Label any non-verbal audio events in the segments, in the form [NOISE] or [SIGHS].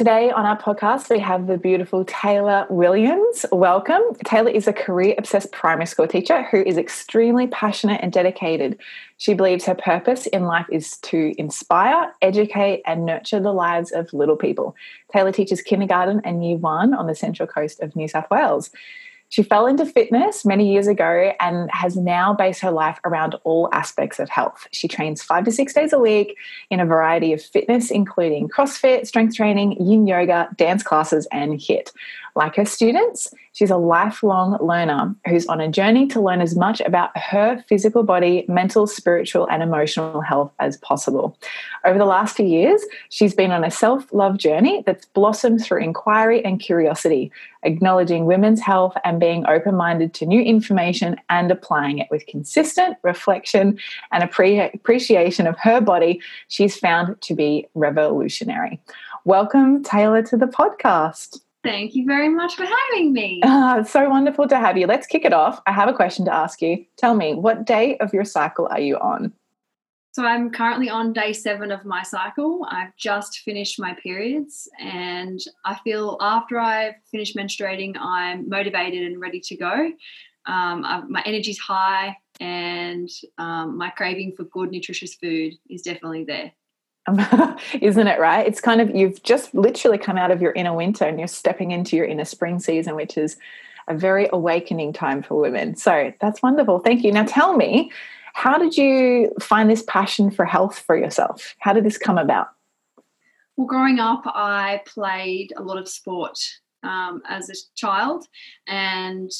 Today on our podcast, we have the beautiful Tayla Williams. Welcome. Tayla is a career obsessed primary school teacher who is extremely passionate and dedicated. She believes her purpose in life is to inspire, educate, and nurture the lives of little people. Taylor teaches kindergarten and year one on the central coast of New South Wales. She fell into fitness many years ago and has now based her life around all aspects of health. She trains five to six days a week in a variety of fitness, including CrossFit, strength training, yin yoga, dance classes, and HIIT. Like her students, she's a lifelong learner who's on a journey to learn as much about her physical body, mental, spiritual, and emotional health as possible. Over the last few years, she's been on a self love journey that's blossomed through inquiry and curiosity, acknowledging women's health and being open minded to new information and applying it with consistent reflection and appreciation of her body. She's found to be revolutionary. Welcome, Tayla, to the podcast. Thank you very much for having me. Uh, so wonderful to have you. Let's kick it off. I have a question to ask you. Tell me, what day of your cycle are you on? So I'm currently on day seven of my cycle. I've just finished my periods, and I feel after I've finished menstruating, I'm motivated and ready to go. Um, my energy's high, and um, my craving for good, nutritious food is definitely there. [LAUGHS] isn't it right? It's kind of you've just literally come out of your inner winter and you're stepping into your inner spring season, which is a very awakening time for women. So that's wonderful. Thank you. Now tell me, how did you find this passion for health for yourself? How did this come about? Well, growing up, I played a lot of sport um, as a child, and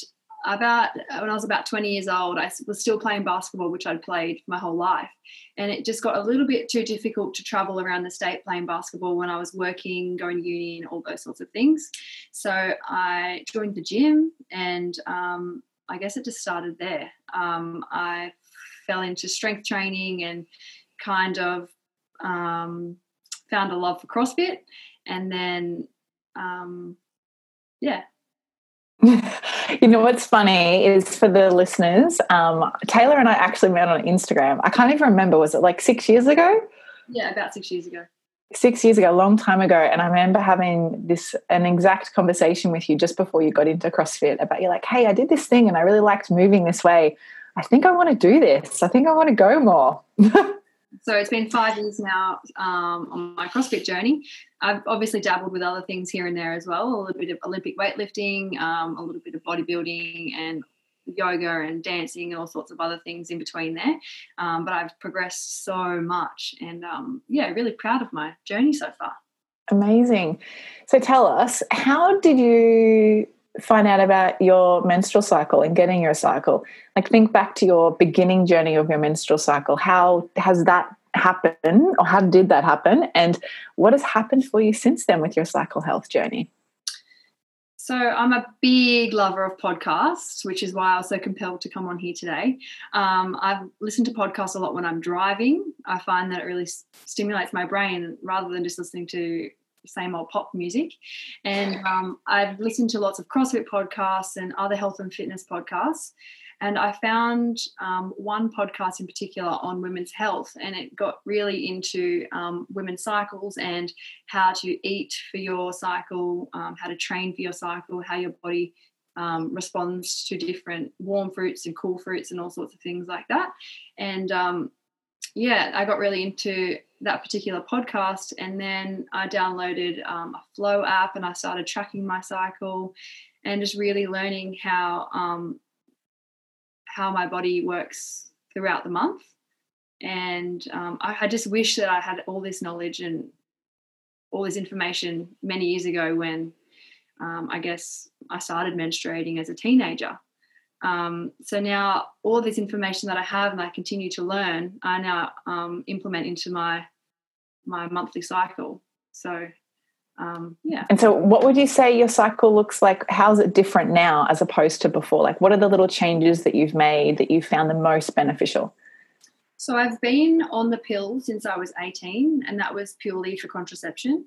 about when I was about 20 years old, I was still playing basketball, which I'd played my whole life. And it just got a little bit too difficult to travel around the state playing basketball when I was working, going to uni, and all those sorts of things. So I joined the gym, and um, I guess it just started there. Um, I fell into strength training and kind of um, found a love for CrossFit. And then, um, yeah, [LAUGHS] you know what's funny is for the listeners, um, Tayla and I actually met on Instagram. I can't even remember, was it like six years ago? Yeah, about six years ago. Six years ago, a long time ago. And I remember having this an exact conversation with you just before you got into CrossFit about you're like, hey, I did this thing and I really liked moving this way. I think I want to do this. I think I want to go more. [LAUGHS] so it's been five years now um, on my CrossFit journey. I've obviously dabbled with other things here and there as well, a little bit of Olympic weightlifting, um, a little bit of bodybuilding, and yoga and dancing and all sorts of other things in between there. Um, but I've progressed so much, and um, yeah, really proud of my journey so far. Amazing. So tell us, how did you find out about your menstrual cycle and getting your cycle? Like, think back to your beginning journey of your menstrual cycle. How has that happened, or how did that happen? And what has happened for you since then with your cycle health journey? So, I'm a big lover of podcasts, which is why I was so compelled to come on here today. Um, I've listened to podcasts a lot when I'm driving. I find that it really stimulates my brain rather than just listening to same old pop music. And um, I've listened to lots of CrossFit podcasts and other health and fitness podcasts. And I found um, one podcast in particular on women's health, and it got really into um, women's cycles and how to eat for your cycle, um, how to train for your cycle, how your body um, responds to different warm fruits and cool fruits, and all sorts of things like that. And um, yeah, I got really into that particular podcast. And then I downloaded um, a Flow app and I started tracking my cycle and just really learning how um, how my body works throughout the month. And um, I, I just wish that I had all this knowledge and all this information many years ago when um, I guess I started menstruating as a teenager. Um, so now all this information that I have and I continue to learn, I now um, implement into my my monthly cycle. So um, yeah. And so, what would you say your cycle looks like? How's it different now as opposed to before? Like, what are the little changes that you've made that you found the most beneficial? So, I've been on the pill since I was 18, and that was purely for contraception.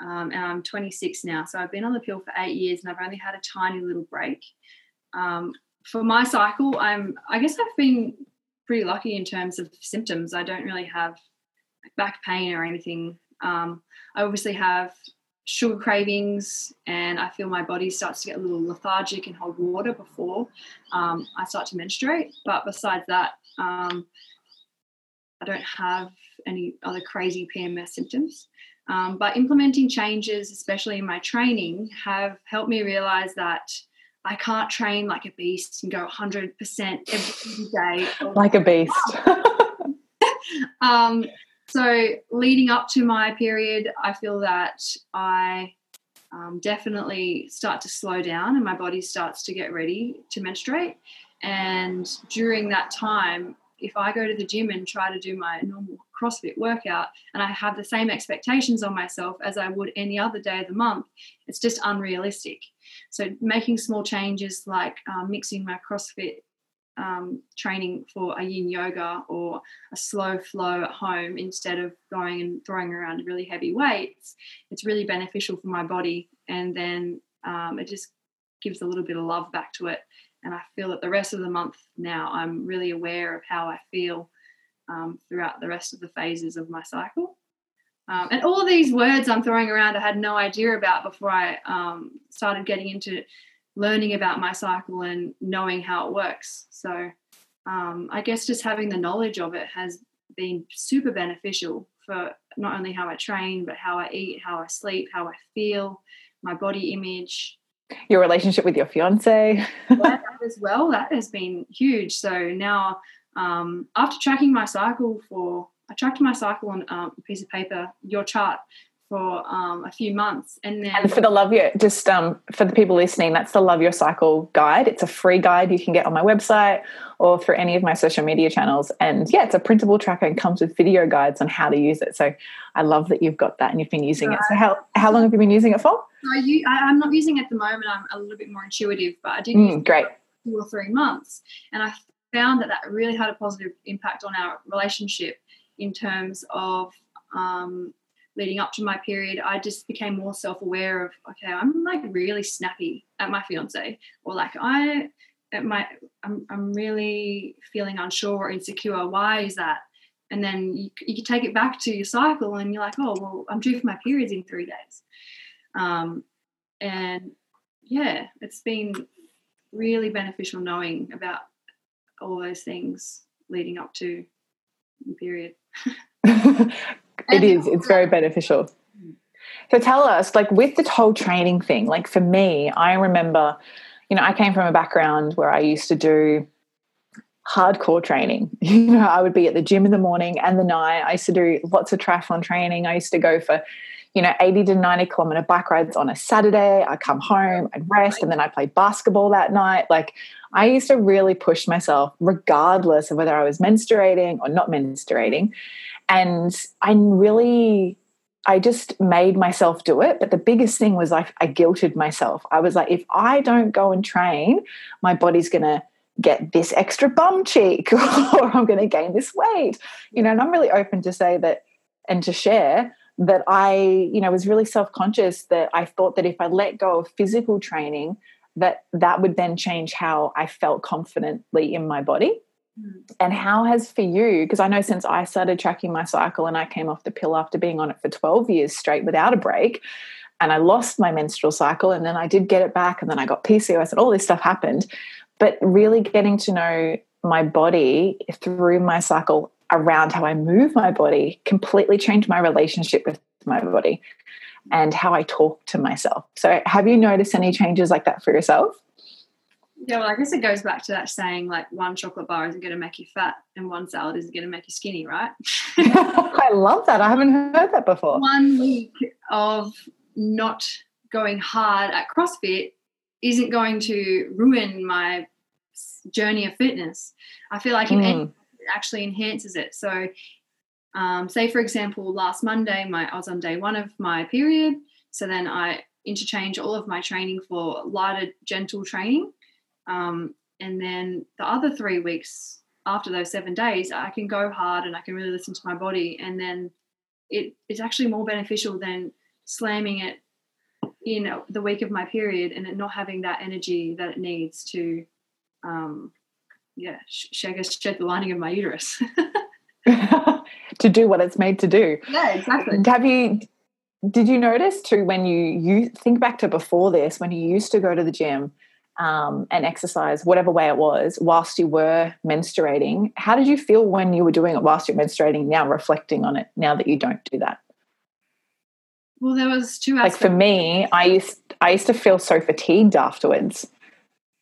Um, and I'm 26 now. So, I've been on the pill for eight years and I've only had a tiny little break. Um, for my cycle, I'm, I guess I've been pretty lucky in terms of symptoms. I don't really have back pain or anything. Um, I obviously have sugar cravings and I feel my body starts to get a little lethargic and hold water before um, I start to menstruate. But besides that, um, I don't have any other crazy PMS symptoms. Um, but implementing changes, especially in my training, have helped me realize that I can't train like a beast and go 100% every day. [LAUGHS] Like a beast. [LAUGHS] um, so, leading up to my period, I feel that I um, definitely start to slow down and my body starts to get ready to menstruate. And during that time, if I go to the gym and try to do my normal CrossFit workout and I have the same expectations on myself as I would any other day of the month, it's just unrealistic. So, making small changes like um, mixing my CrossFit um, training for a yin yoga or a slow flow at home instead of going and throwing around really heavy weights, it's really beneficial for my body. And then um, it just gives a little bit of love back to it. And I feel that the rest of the month now, I'm really aware of how I feel um, throughout the rest of the phases of my cycle. Um, and all these words I'm throwing around, I had no idea about before I um, started getting into learning about my cycle and knowing how it works. So um, I guess just having the knowledge of it has been super beneficial for not only how I train, but how I eat, how I sleep, how I feel, my body image. Your relationship with your fiance. [LAUGHS] that as well, that has been huge. So now, um, after tracking my cycle for, I tracked my cycle on um, a piece of paper, your chart for um, a few months and then and for the love your just um, for the people listening that's the love your cycle guide. It's a free guide you can get on my website or through any of my social media channels. And yeah it's a printable tracker and comes with video guides on how to use it. So i love that you've got that and you've been using right. it. So how, how long have you been using it for? I, i'm not using it at the moment. I'm a little bit more intuitive but i did mm, great. two or three months and i found that that really had a positive impact on our relationship in terms of um, leading up to my period, I just became more self aware of, okay, I'm like really snappy at my fiance, or like I, at my, I'm, I'm really feeling unsure or insecure. Why is that? And then you, you can take it back to your cycle and you're like, oh, well, I'm due for my periods in three days. Um, and yeah, it's been really beneficial knowing about all those things leading up to the period. [LAUGHS] [LAUGHS] it is. It's very beneficial. So tell us like with the whole training thing like for me i remember you know i came from a background where i used to do hardcore training. [LAUGHS] You know i would be at the gym in the morning and the night. I used to do lots of triathlon training. I used to go for you know 80 to 90 kilometer bike rides on a saturday. I come home i'd rest and then i play basketball that night. Like i used to really push myself regardless of whether i was menstruating or not menstruating and I really, I just made myself do it. But the biggest thing was like, I guilted myself. I was like, if I don't go and train, my body's going to get this extra bum cheek [LAUGHS] or I'm going to gain this weight. You know, and I'm really open to say that and to share that I, you know, was really self-conscious that I thought that if I let go of physical training, that that would then change how I felt confidently in my body. And how has for you, because I know since I started tracking my cycle and I came off the pill after being on it for 12 years straight without a break, and I lost my menstrual cycle and then I did get it back and then I got PCOS and all this stuff happened. But really getting to know my body through my cycle around how I move my body completely changed my relationship with my body and how I talk to myself. So, have you noticed any changes like that for yourself? Yeah, well, I guess it goes back to that saying like one chocolate bar isn't going to make you fat and one salad isn't going to make you skinny, right? [LAUGHS] I love that. I haven't heard that before. One week of not going hard at CrossFit isn't going to ruin my journey of fitness. I feel like mm. it actually enhances it. So, um, say for example, last Monday, my I was on day one of my period. So then I interchange all of my training for lighter, gentle training. Um, and then the other three weeks after those seven days, I can go hard and I can really listen to my body. And then it, it's actually more beneficial than slamming it in the week of my period and it not having that energy that it needs to, um, yeah, sh- shed the lining of my uterus. [LAUGHS] [LAUGHS] to do what it's made to do. Yeah, exactly. Have you did you notice too when you you think back to before this when you used to go to the gym um, and exercise whatever way it was whilst you were menstruating how did you feel when you were doing it whilst you're menstruating now reflecting on it now that you don't do that well there was two aspects. like for me i used i used to feel so fatigued afterwards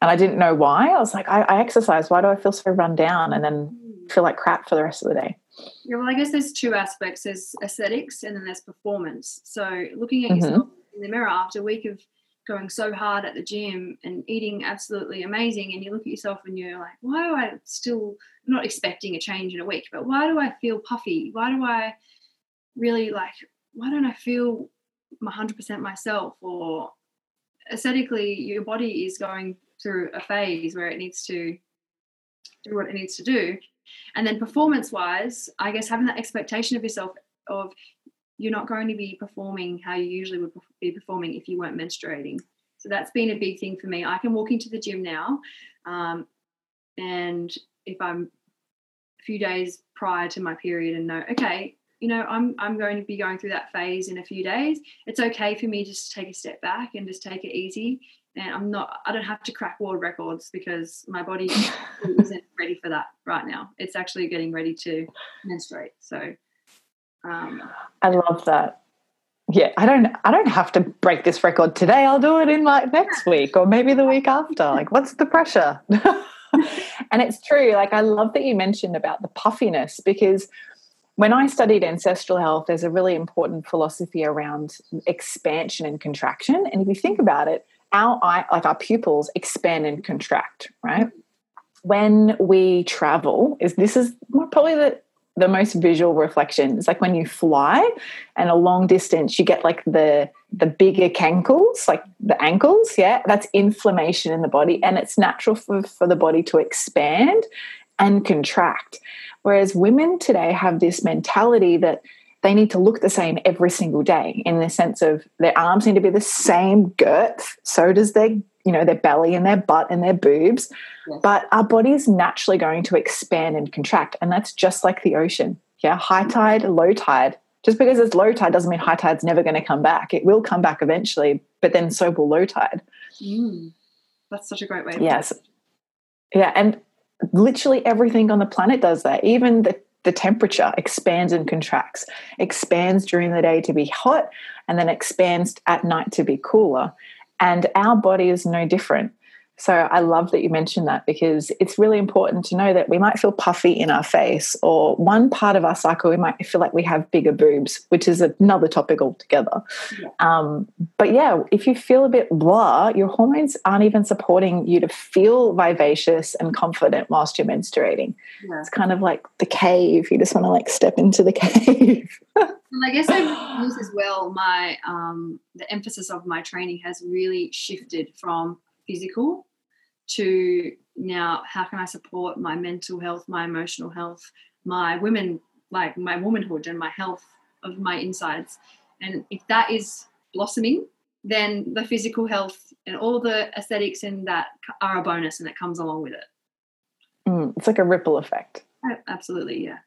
and i didn't know why i was like i, I exercise why do i feel so run down and then feel like crap for the rest of the day yeah, well, I guess there's two aspects. There's aesthetics and then there's performance. So looking at mm-hmm. yourself in the mirror after a week of going so hard at the gym and eating absolutely amazing, and you look at yourself and you're like, why do I still not expecting a change in a week, but why do I feel puffy? Why do I really like? Why don't I feel 100% myself? Or aesthetically, your body is going through a phase where it needs to do what it needs to do and then performance wise, I guess having that expectation of yourself of you're not going to be performing how you usually would be performing if you weren't menstruating. So that's been a big thing for me. I can walk into the gym now, um, and if I'm a few days prior to my period and know, okay, you know, I'm I'm going to be going through that phase in a few days. It's okay for me just to take a step back and just take it easy and I'm not I don't have to crack world records because my body [LAUGHS] isn't ready for that right now. It's actually getting ready to menstruate. So um, I love that. Yeah, I don't I don't have to break this record today. I'll do it in like next week or maybe the week after. Like what's the pressure? [LAUGHS] and it's true. Like I love that you mentioned about the puffiness because when I studied ancestral health, there's a really important philosophy around expansion and contraction. And if you think about it, our eye, like our pupils expand and contract, right? When we travel, is this is probably the the most visual reflection. It's like when you fly and a long distance, you get like the the bigger cankles, like the ankles. Yeah, that's inflammation in the body, and it's natural for, for the body to expand and contract. Whereas women today have this mentality that they need to look the same every single day in the sense of their arms need to be the same girth so does their you know their belly and their butt and their boobs yes. but our body is naturally going to expand and contract and that's just like the ocean. Yeah high tide low tide. Just because it's low tide doesn't mean high tide's never going to come back. It will come back eventually but then so will low tide. Mm. that's such a great way yes. yeah and literally everything on the planet does that. Even the the temperature expands and contracts, expands during the day to be hot, and then expands at night to be cooler. And our body is no different. So I love that you mentioned that because it's really important to know that we might feel puffy in our face, or one part of our cycle, we might feel like we have bigger boobs, which is another topic altogether. Yeah. Um, but yeah, if you feel a bit blah, your hormones aren't even supporting you to feel vivacious and confident whilst you're menstruating. Yeah. It's kind of like the cave. You just want to like step into the [LAUGHS] cave. well, I guess I use as well my um, the emphasis of my training has really shifted from physical to now how can I support my mental health, my emotional health, my women, like my womanhood and my health of my insides. And if that is blossoming, then the physical health and all the aesthetics in that are a bonus and it comes along with it. Mm, it's like a ripple effect. Absolutely, yeah.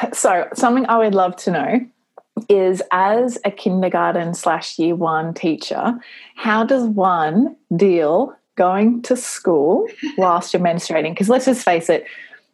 [SIGHS] So, something I would love to know is as a kindergarten slash year one teacher, how does one deal going to school whilst you're menstruating? Because let's just face it,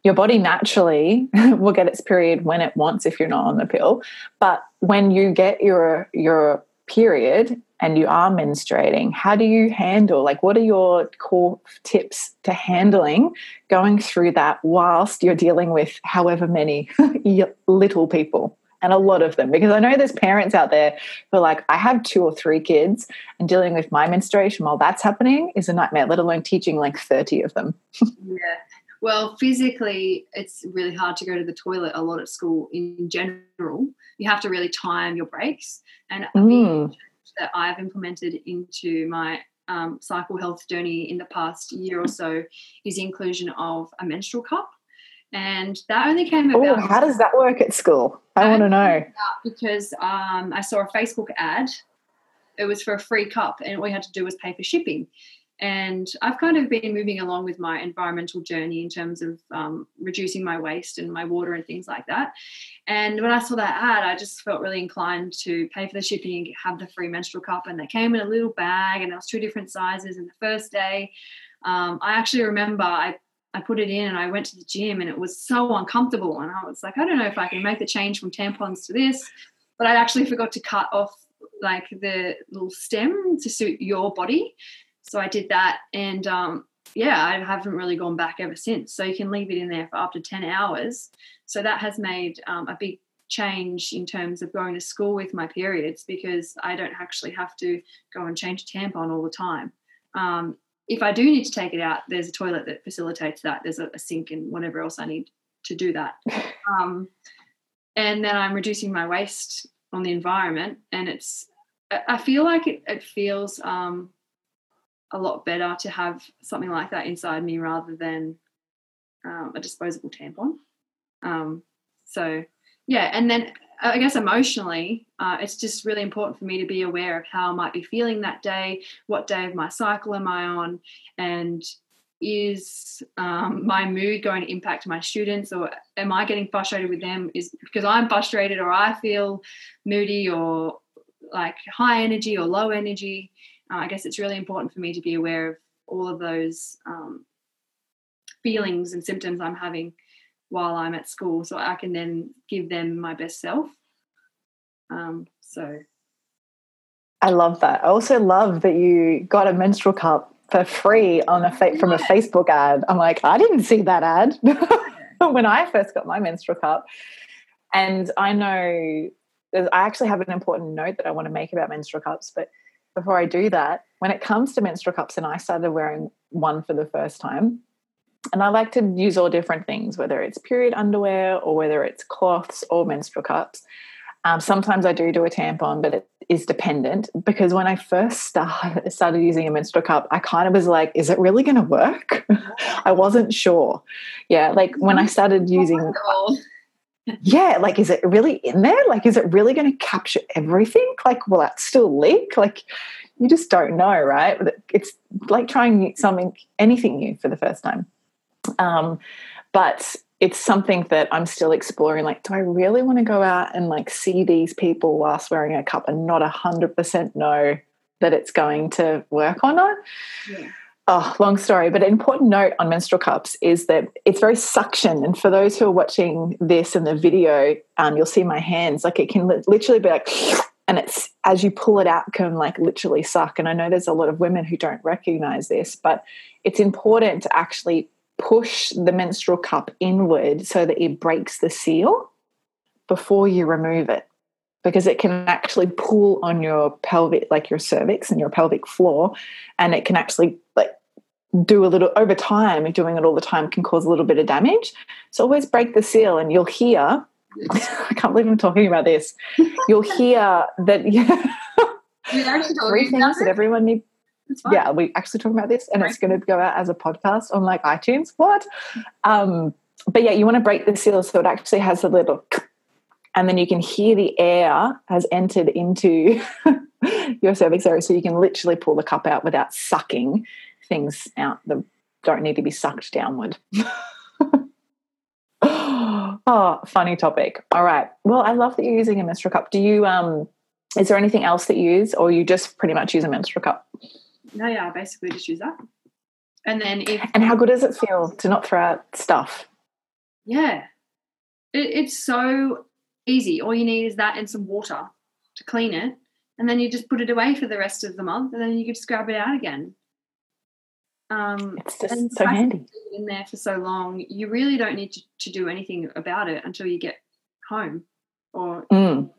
your body naturally [LAUGHS] will get its period when it wants if you're not on the pill. But when you get your your period and you are menstruating, how do you handle like what are your core tips to handling going through that whilst you're dealing with however many [LAUGHS] little people? And a lot of them because I know there's parents out there who are like, I have two or three kids and dealing with my menstruation while that's happening is a nightmare, let alone teaching like 30 of them. [LAUGHS] yeah. Well, physically, it's really hard to go to the toilet a lot at school in general. You have to really time your breaks. And Mm. that I've implemented into my um, cycle health journey in the past year or so is the inclusion of a menstrual cup. And that only came Oh, about how does that work at school? I want to know. because um, I saw a Facebook ad. It was for a free cup, and all you had to do was pay for shipping. And I've kind of been moving along with my environmental journey in terms of um, reducing my waste and my water and things like that. And when I saw that ad, I just felt really inclined to pay for the shipping and have the free menstrual cup. And they came in a little bag, and there was two different sizes. And the first day, um, I actually remember I I put it in and I went to the gym and it was so uncomfortable. And I was like, I don't know if I can make the change from tampons to this. But I actually forgot to cut off like the little stem to suit your body. So I did that. And um, yeah, I haven't really gone back ever since. So you can leave it in there for up to 10 hours. So that has made um, a big change in terms of going to school with my periods because I don't actually have to go and change a tampon all the time. Um, if I do need to take it out, there's a toilet that facilitates that. There's a, a sink and whatever else I need to do that. [LAUGHS] Um, and then I'm reducing my waste on the environment, and it's. I feel like it, it feels um, a lot better to have something like that inside me rather than um, a disposable tampon. Um, so yeah, and then I guess emotionally, uh, it's just really important for me to be aware of how I might be feeling that day, what day of my cycle am I on, and is um, my mood going to impact my students, or am I getting frustrated with them? Is because I'm frustrated, or I feel moody, or like high energy or low energy. Uh, I guess it's really important for me to be aware of all of those um, feelings and symptoms I'm having while I'm at school, so I can then give them my best self. Um, so I love that. I also love that you got a menstrual cup for free on a fa- from a Facebook ad. I'm like, I didn't see that ad [LAUGHS] when I first got my menstrual cup. And I know there's, I actually have an important note that I want to make about menstrual cups, but before I do that, when it comes to menstrual cups, and I started wearing one for the first time, and I like to use all different things, whether it's period underwear or whether it's cloths or menstrual cups. Um, sometimes I do do a tampon, but it is dependent because when I first start, [LAUGHS] started using a menstrual cup, I kind of was like, is it really going to work? [LAUGHS] I wasn't sure. Yeah, like when I started using, [LAUGHS] yeah, like, is it really in there? Like, is it really going to capture everything? Like, will that still leak? Like, you just don't know, right? It's like trying something, anything new for the first time. Um, but it's something that I'm still exploring. Like, do I really want to go out and like see these people whilst wearing a cup and not a hundred percent know that it's going to work or not? Yeah. Oh, long story, but an important note on menstrual cups is that it's very suction. And for those who are watching this in the video, um, you'll see my hands. Like it can li- literally be like, and it's as you pull it out, can like literally suck. And I know there's a lot of women who don't recognize this, but it's important to actually push the menstrual cup inward so that it breaks the seal before you remove it because it can actually pull on your pelvic like your cervix and your pelvic floor and it can actually like do a little over time doing it all the time can cause a little bit of damage. So always break the seal and you'll hear [LAUGHS] i can't believe i'm talking about this. [LAUGHS] You'll hear that [LAUGHS] yeah, three things that everyone needs yeah, we actually talk about this, and it's going to go out as a podcast on like iTunes. What? Um, but yeah, you want to break the seal so it actually has a little, and then you can hear the air has entered into [LAUGHS] your cervix area, so you can literally pull the cup out without sucking things out that don't need to be sucked downward. [LAUGHS] oh, funny topic. All right. Well, I love that you're using a menstrual cup. Do you um? Is there anything else that you use, or you just pretty much use a menstrual cup? No, yeah, I basically just use that. And then if and how good does it feel to not throw out stuff? Yeah, it, it's so easy. All you need is that and some water to clean it, and then you just put it away for the rest of the month, and then you can just grab it out again. Um, it's just so handy. In there for so long, you really don't need to, to do anything about it until you get home or mm.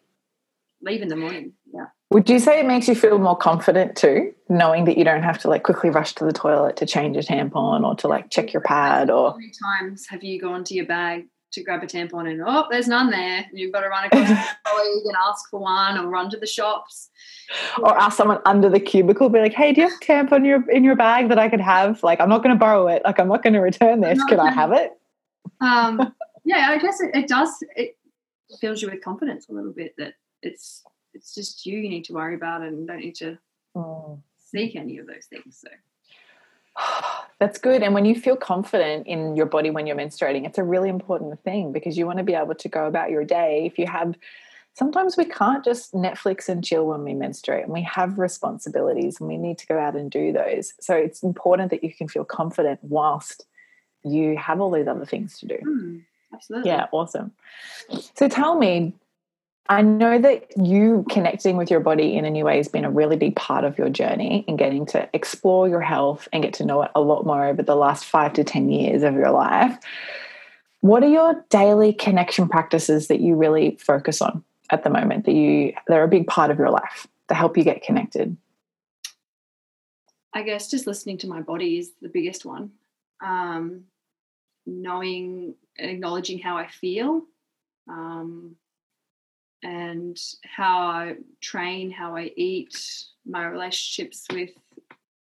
leave in the morning. Yeah. Would you say it makes you feel more confident too, knowing that you don't have to like quickly rush to the toilet to change a tampon or to like check your pad or? How many times have you gone to your bag to grab a tampon and oh, there's none there. You've got to run across the [LAUGHS] colleague and ask for one, or run to the shops, or ask someone under the cubicle, be like, "Hey, do you have a tampon in your in your bag that I could have? Like, I'm not going to borrow it. Like, I'm not going to return this. Can I have it?" [LAUGHS] Um, yeah, I guess it, it does. It fills you with confidence a little bit that it's it's just you you need to worry about and don't need to mm. seek any of those things. So [SIGHS] That's good. And when you feel confident in your body when you're menstruating, it's a really important thing because you want to be able to go about your day. If you have, sometimes we can't just Netflix and chill when we menstruate, and we have responsibilities and we need to go out and do those. So it's important that you can feel confident whilst you have all these other things to do. Mm, absolutely. Yeah, awesome. So tell me, I know that you connecting with your body in a new way has been a really big part of your journey in getting to explore your health and get to know it a lot more over the last five to 10 years of your life. What are your daily connection practices that you really focus on at the moment that you they're a big part of your life to help you get connected? I guess just listening to my body is the biggest one. Um, knowing and acknowledging how I feel. Um, and how I train, how I eat, my relationships with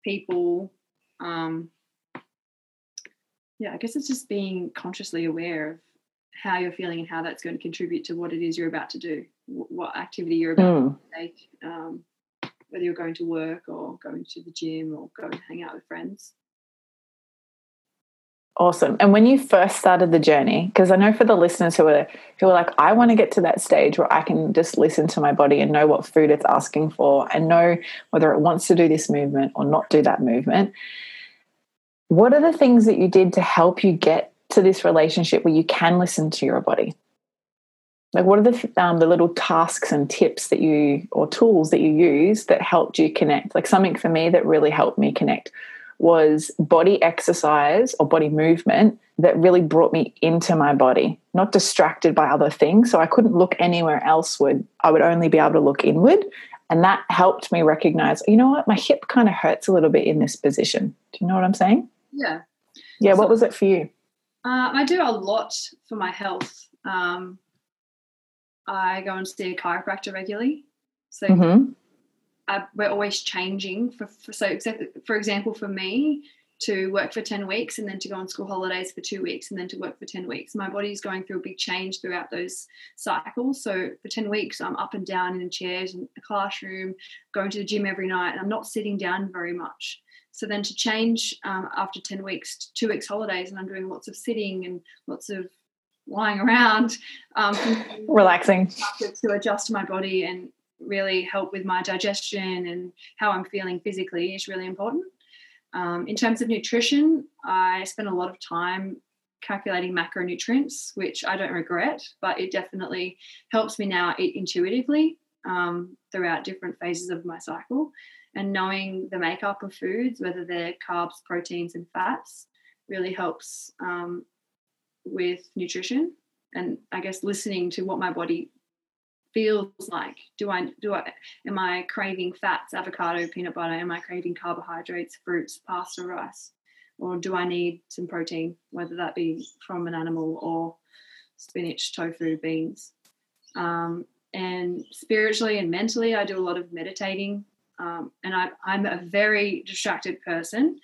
people. Um, yeah, I guess it's just being consciously aware of how you're feeling and how that's going to contribute to what it is you're about to do, what activity you're about mm. to take, um, whether you're going to work or going to the gym or going to hang out with friends. Awesome. And when you first started the journey, because I know for the listeners who are who are like, I want to get to that stage where I can just listen to my body and know what food it's asking for and know whether it wants to do this movement or not do that movement. What are the things that you did to help you get to this relationship where you can listen to your body? Like, what are the um, the little tasks and tips that you or tools that you use that helped you connect? Like something for me that really helped me connect was body exercise or body movement that really brought me into my body, not distracted by other things. So I couldn't look anywhere else. Would I would only be able to look inward. And that helped me recognize, you know what, my hip kind of hurts a little bit in this position. Do you know what I'm saying? Yeah. Yeah. So, what was it for you? Uh, I do a lot for my health. Um, I go and see a chiropractor regularly. So mm-hmm uh, we're always changing. For, for so, for example, for me to work for 10 weeks and then to go on school holidays for two weeks and then to work for 10 weeks. My body is going through a big change throughout those cycles. So for 10 weeks, I'm up and down in chairs in the classroom, going to the gym every night, and I'm not sitting down very much. So then to change um, after 10 weeks to two weeks holidays, and I'm doing lots of sitting and lots of lying around, um, relaxing [LAUGHS] to adjust my body and really help with my digestion and how I'm feeling physically is really important. Um, in terms of nutrition, I spend a lot of time calculating macronutrients, which I don't regret, but it definitely helps me now eat intuitively um, throughout different phases of my cycle. And knowing the makeup of foods, whether they're carbs, proteins, and fats, really helps um, with nutrition. And I guess listening to what my body feels like? Do i do i am i craving fats avocado peanut butter? Am i craving carbohydrates fruits pasta rice? Or do i need some protein whether that be from an animal or spinach tofu beans? Um, and spiritually and mentally i do a lot of meditating. Um, and I, i'm a very distracted person.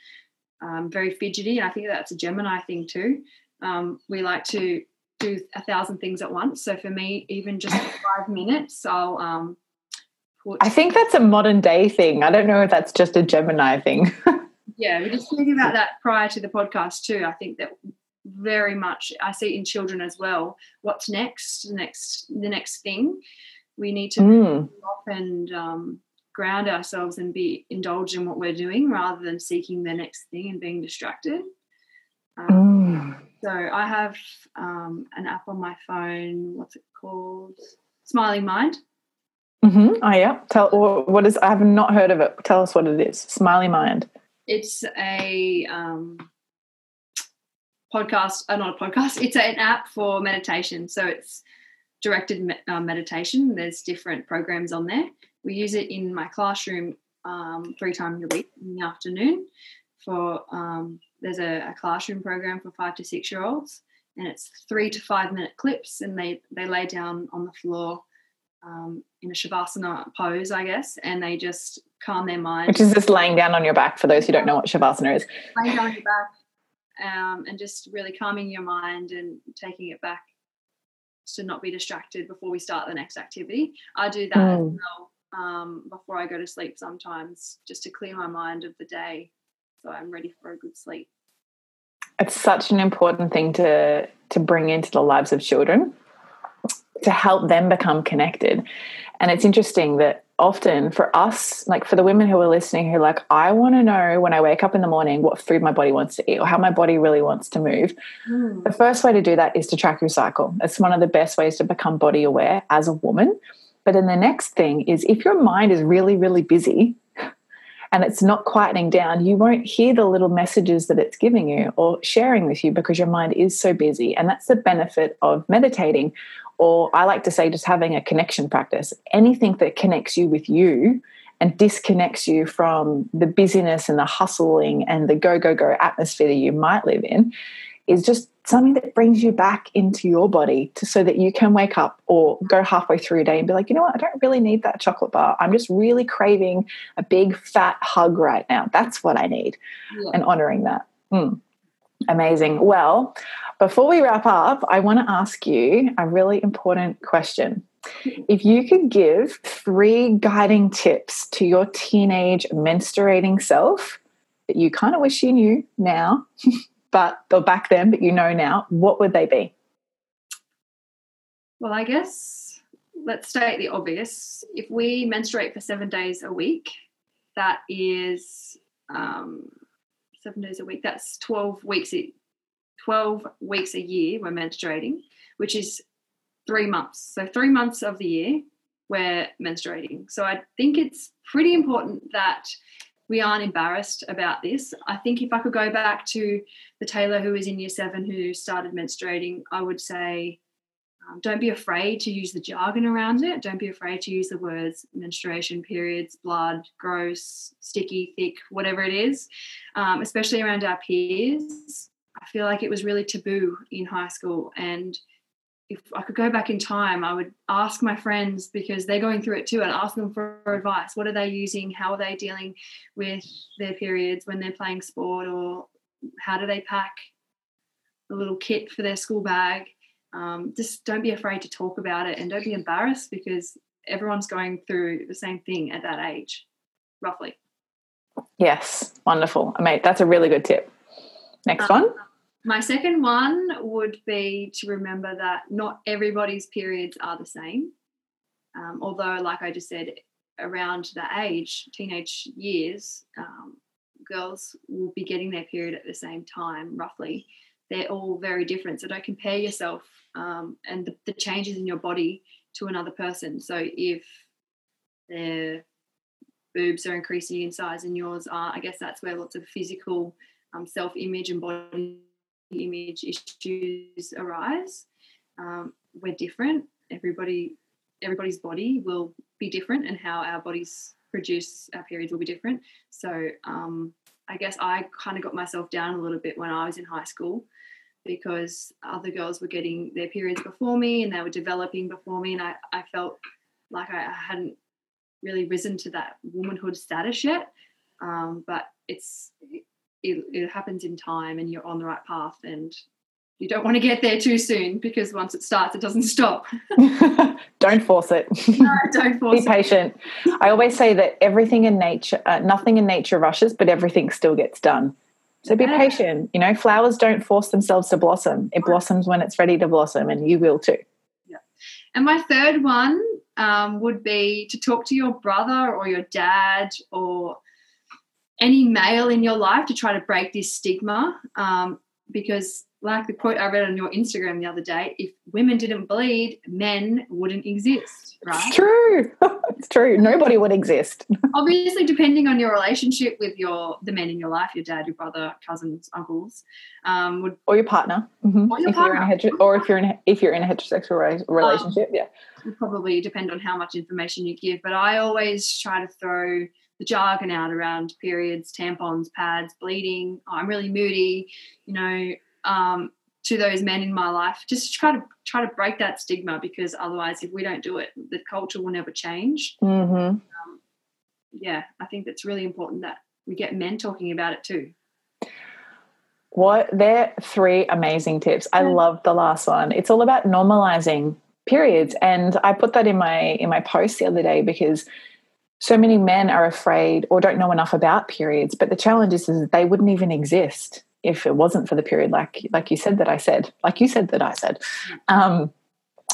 Um, very fidgety. And i think that's a gemini thing too. Um, we like to do a thousand things at once. So for me, even just [LAUGHS] five minutes, I'll um, put. I think that's a modern day thing. I don't know if that's just a Gemini thing. [LAUGHS] yeah, we are just thinking about that prior to the podcast too. I think that very much I see in children as well. What's next? The next, the next thing. We need to mm. stop and um, ground ourselves and be indulged in what we're doing rather than seeking the next thing and being distracted. Um, mm. So I have um, an app on my phone. What's it called? Smiling Mind. Mm-hmm. Oh yeah. Tell what is. I have not heard of it. Tell us what it is. Smiling Mind. It's a um, podcast. Uh, not a podcast. [LAUGHS] It's an app for meditation. So it's directed me- uh, meditation. There's different programs on there we use it in my classroom um, three times a week in the afternoon. For um, there's a, a, classroom program for five to six year olds, and it's three to five minute clips, and they they lay down on the floor um, in a shavasana pose, I guess, and they just calm their mind. Which is just laying down on your back for those who don't know what shavasana is. Laying down on your back um, and just really calming your mind and taking it back to not be distracted before we start the next activity. I do that mm. as hmm. well um, before I go to sleep sometimes, just to clear my mind of the day, so I'm ready for a good sleep. It's such an important thing to to bring into the lives of children to help them become connected. And it's interesting that often for us, like for the women who are listening, who are like, I want to know when I wake up in the morning what food my body wants to eat or how my body really wants to move. Mm. The first way to do that is to track your cycle. It's one of the best ways to become body aware as a woman. But then the next thing is if your mind is really, really busy and it's not quietening down, you won't hear the little messages that it's giving you or sharing with you because your mind is so busy. And that's the benefit of meditating or I like to say just having a connection practice. Anything that connects you with you and disconnects you from the busyness and the hustling and the go, go, go atmosphere that you might live in is just something that brings you back into your body to, so that you can wake up or go halfway through a day and be like, you know what, I don't really need that chocolate bar. I'm just really craving a big fat hug right now. That's what I need. Yeah. And honoring that. Mm. Amazing. Well, before we wrap up, I want to ask you a really important question. If you could give three guiding tips to your teenage menstruating self that you kind of wish you knew now, [LAUGHS] but or back then, but you know now, what would they be? Well, I guess let's state the obvious. If we menstruate for seven days a week, that is um, seven days a week. That's 12 weeks 12 weeks a year we're menstruating, which is three months. So, three months of the year we're menstruating. So, I think it's pretty important that we aren't embarrassed about this. I think if I could go back to the Tayla who was in year seven who started menstruating, I would say, um, don't be afraid to use the jargon around it. Don't be afraid to use the words menstruation, periods, blood, gross, sticky, thick, whatever it is, um, especially around our peers. I feel like it was really taboo in high school. And if I could go back in time, I would ask my friends because they're going through it too and ask them for advice. What are they using? How are they dealing with their periods when they're playing sport? Or how do they pack a little kit for their school bag? Um, just don't be afraid to talk about it and don't be embarrassed because everyone's going through the same thing at that age, roughly. Yes, wonderful. Mate, that's a really good tip. Next um, one. My second one would be to remember that not everybody's periods are the same. Um, although, like I just said, around the age, teenage years, um, girls will be getting their period at the same time, roughly. They're all very different. So don't compare yourself um, and the, the, changes in your body to another person. So if their boobs are increasing in size and yours are, I guess that's where lots of physical um, self image and body image issues arise. Um, we're different. Everybody, everybody's body will be different, and how our bodies produce our periods will be different. So, um, I guess I kind of got myself down a little bit when I was in high school because other girls were getting their periods before me and they were developing before me, and I, I felt like I hadn't really risen to that womanhood status yet. Um, but it's it, it happens in time and you're on the right path and you don't want to get there too soon because once it starts, it doesn't stop. [LAUGHS] [LAUGHS] don't force it. No, don't [LAUGHS] force it. Be it. patient. I always say that everything in nature, uh, nothing in nature rushes, but everything still gets done. So be yeah. patient. You know, flowers don't force themselves to blossom. It blossoms when it's ready to blossom, and you will too. Yeah. And my third one um, would be to talk to your brother or your dad or any male in your life to try to break this stigma um, because like the quote I read on your Instagram the other day, if women didn't bleed, men wouldn't exist, right? It's true. [LAUGHS] it's true. Nobody would exist. [LAUGHS] Obviously, depending on your relationship with your the men in your life, your dad, your brother, cousins, uncles, um, would or your partner, mm-hmm. or, your if partner. You're in a hetero- or if you're in if you're in a heterosexual relationship, um, yeah, would probably depend on how much information you give. But I always try to throw the jargon out around periods, tampons, pads, bleeding. Oh, I'm really moody, you know um, to those men in my life. Just try to try to break that stigma because otherwise if we don't do it the culture will never change. Mm-hmm. um, yeah i think that's really important that we get men talking about it too. What they're three amazing tips. I love the last one. It's all about normalizing periods. And i put that in my in my post the other day because so many men are afraid or don't know enough about periods but the challenge is, is they wouldn't even exist if it wasn't for the period like like you said that I said, like you said that I said. Um,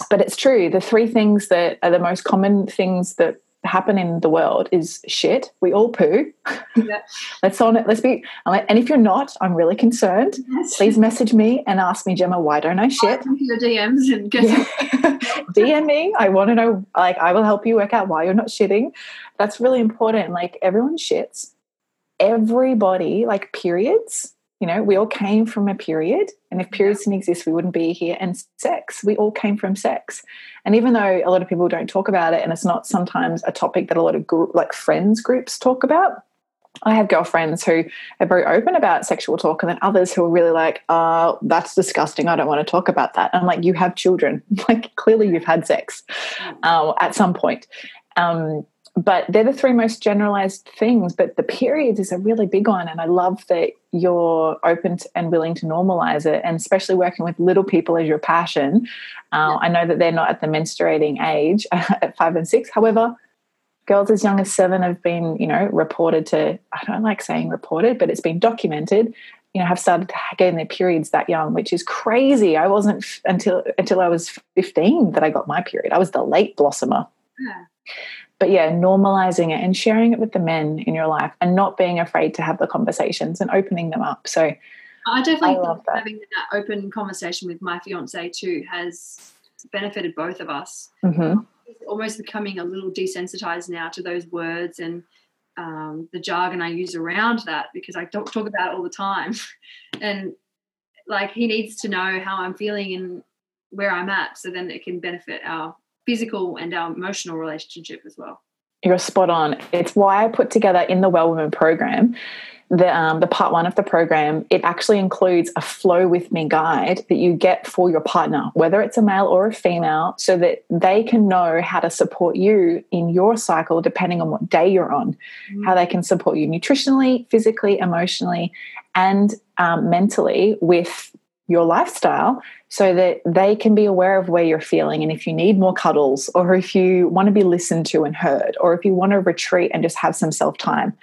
but it's true. The three things that are the most common things that happen in the world is shit. We all poo. Yeah. [LAUGHS] let's on it. Let's be. And if you're not, I'm really concerned. Yes. Please message me and ask me, Jema, why don't I shit? Your DMs and get yeah. [LAUGHS] [LAUGHS] DM me. I want to know. Like, I will help you work out why you're not shitting. That's really important. Like, everyone shits. Everybody, like periods, you know, we all came from a period, and if periods didn't exist, we wouldn't be here. And sex, we all came from sex. And even though a lot of people don't talk about it, and it's not sometimes a topic that a lot of group, like friends groups talk about, I have girlfriends who are very open about sexual talk, and then others who are really like, uh, that's disgusting. I don't want to talk about that. I'm like, you have children. [LAUGHS] Like, clearly you've had sex uh, at some point. Um, but they're the three most generalized things but the periods is a really big one and i love that you're open to, and willing to normalize it and especially working with little people as your passion. Uh, i know that they're not at the menstruating age [LAUGHS] at five and six. However girls as young as seven have been you know reported to i don't like saying reported but it's been documented you know have started getting their periods that young which is crazy. I wasn't until until i was 15 that i got my period. I was the late blossomer. Yeah but yeah, normalizing it and sharing it with the men in your life and not being afraid to have the conversations and opening them up. So I definitely I love that. having that open conversation with my fiance too has benefited both of us. Mm-hmm. almost becoming a little desensitized now to those words and um, the jargon I use around that because I don't talk about it all the time. [LAUGHS] and like he needs to know how I'm feeling and where I'm at so then it can benefit our physical and our emotional relationship as well. You're spot on. It's why I put together in the Well Women program the um, the part one of the program. It actually includes a flow with me guide that you get for your partner, whether it's a male or a female, so that they can know how to support you in your cycle, depending on what day you're on, mm-hmm. how they can support you nutritionally, physically, emotionally, and um, mentally with your lifestyle so that they can be aware of where you're feeling and if you need more cuddles or if you want to be listened to and heard or if you want to retreat and just have some self time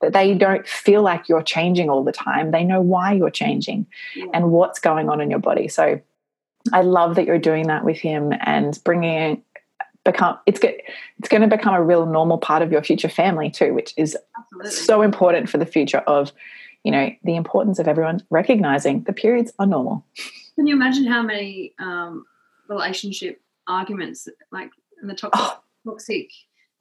that they don't feel like you're changing all the time they know why you're changing yeah. and what's going on in your body so i love that you're doing that with him and bringing become it's good it's going to become a real normal part of your future family too which is Absolutely. so important for the future of you know the importance of everyone recognizing the periods are normal. Can you imagine how many um, relationship arguments like in the toxic, oh. toxic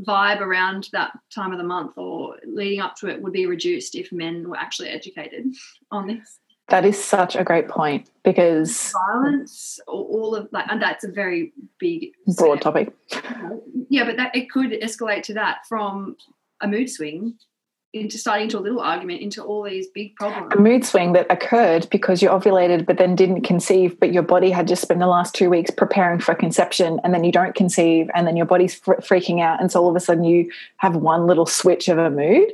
vibe around that time of the month or leading up to it would be reduced if men were actually educated on this? That is such a great point because violence or all of like and that's a very big broad topic. Yeah but that it could escalate to that from a mood swing into starting into a little argument into all these big problems. A mood swing that occurred because you ovulated but then didn't conceive, but your body had just spent the last two weeks preparing for conception, and then you don't conceive, and then your body's fr- freaking out, and so all of a sudden you have one little switch of a mood.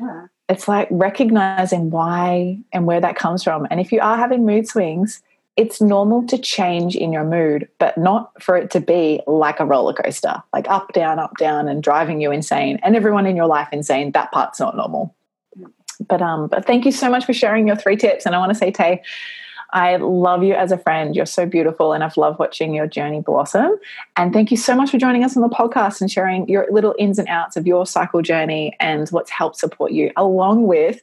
Yeah. It's like recognizing why and where that comes from. And if you are having mood swings, it's normal to change in your mood, but not for it to be like a roller coaster, like up, down, up, down, and driving you insane and everyone in your life insane. That part's not normal. But um, but thank you so much for sharing your three tips. And I want to say, Tay, I love you as a friend. You're so beautiful, and I've loved watching your journey blossom. And thank you so much for joining us on the podcast and sharing your little ins and outs of your cycle journey and what's helped support you, along with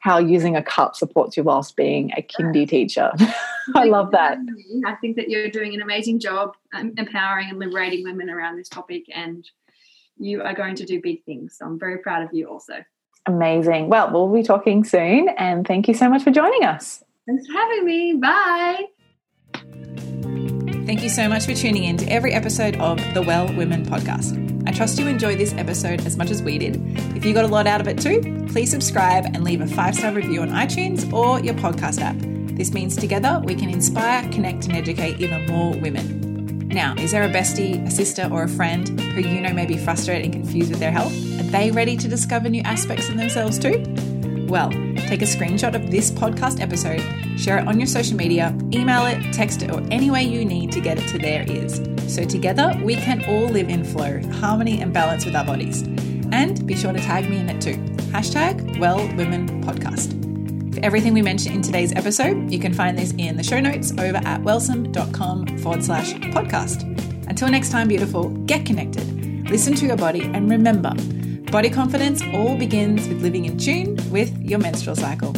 how using a cup supports you whilst being a kindy teacher. [LAUGHS] I love that. I think that you're doing an amazing job um, empowering and liberating women around this topic, and you are going to do big things. So I'm very proud of you also. Amazing. Well, we'll be talking soon, and thank you so much for joining us. Thanks for having me. Bye. Thank you so much for tuning in to every episode of the Well Women podcast. I trust you enjoyed this episode as much as we did. If you got a lot out of it too, please subscribe and leave a five star review on iTunes or your podcast app. This means together we can inspire, connect, and educate even more women. Now, is there a bestie, a sister, or a friend who you know may be frustrated and confused with their health? Are they ready to discover new aspects in themselves too? Well, take a screenshot of this podcast episode, share it on your social media, email it, text it, or any way you need to get it to their ears. So together we can all live in flow, harmony, and balance with our bodies. And be sure to tag me in it too. Hashtag Well Women Podcast. For everything we mentioned in today's episode, you can find this in the show notes over at wellsome.com forward slash podcast. Until next time, beautiful, get connected, listen to your body, and remember, Body confidence all begins with living in tune with your menstrual cycle.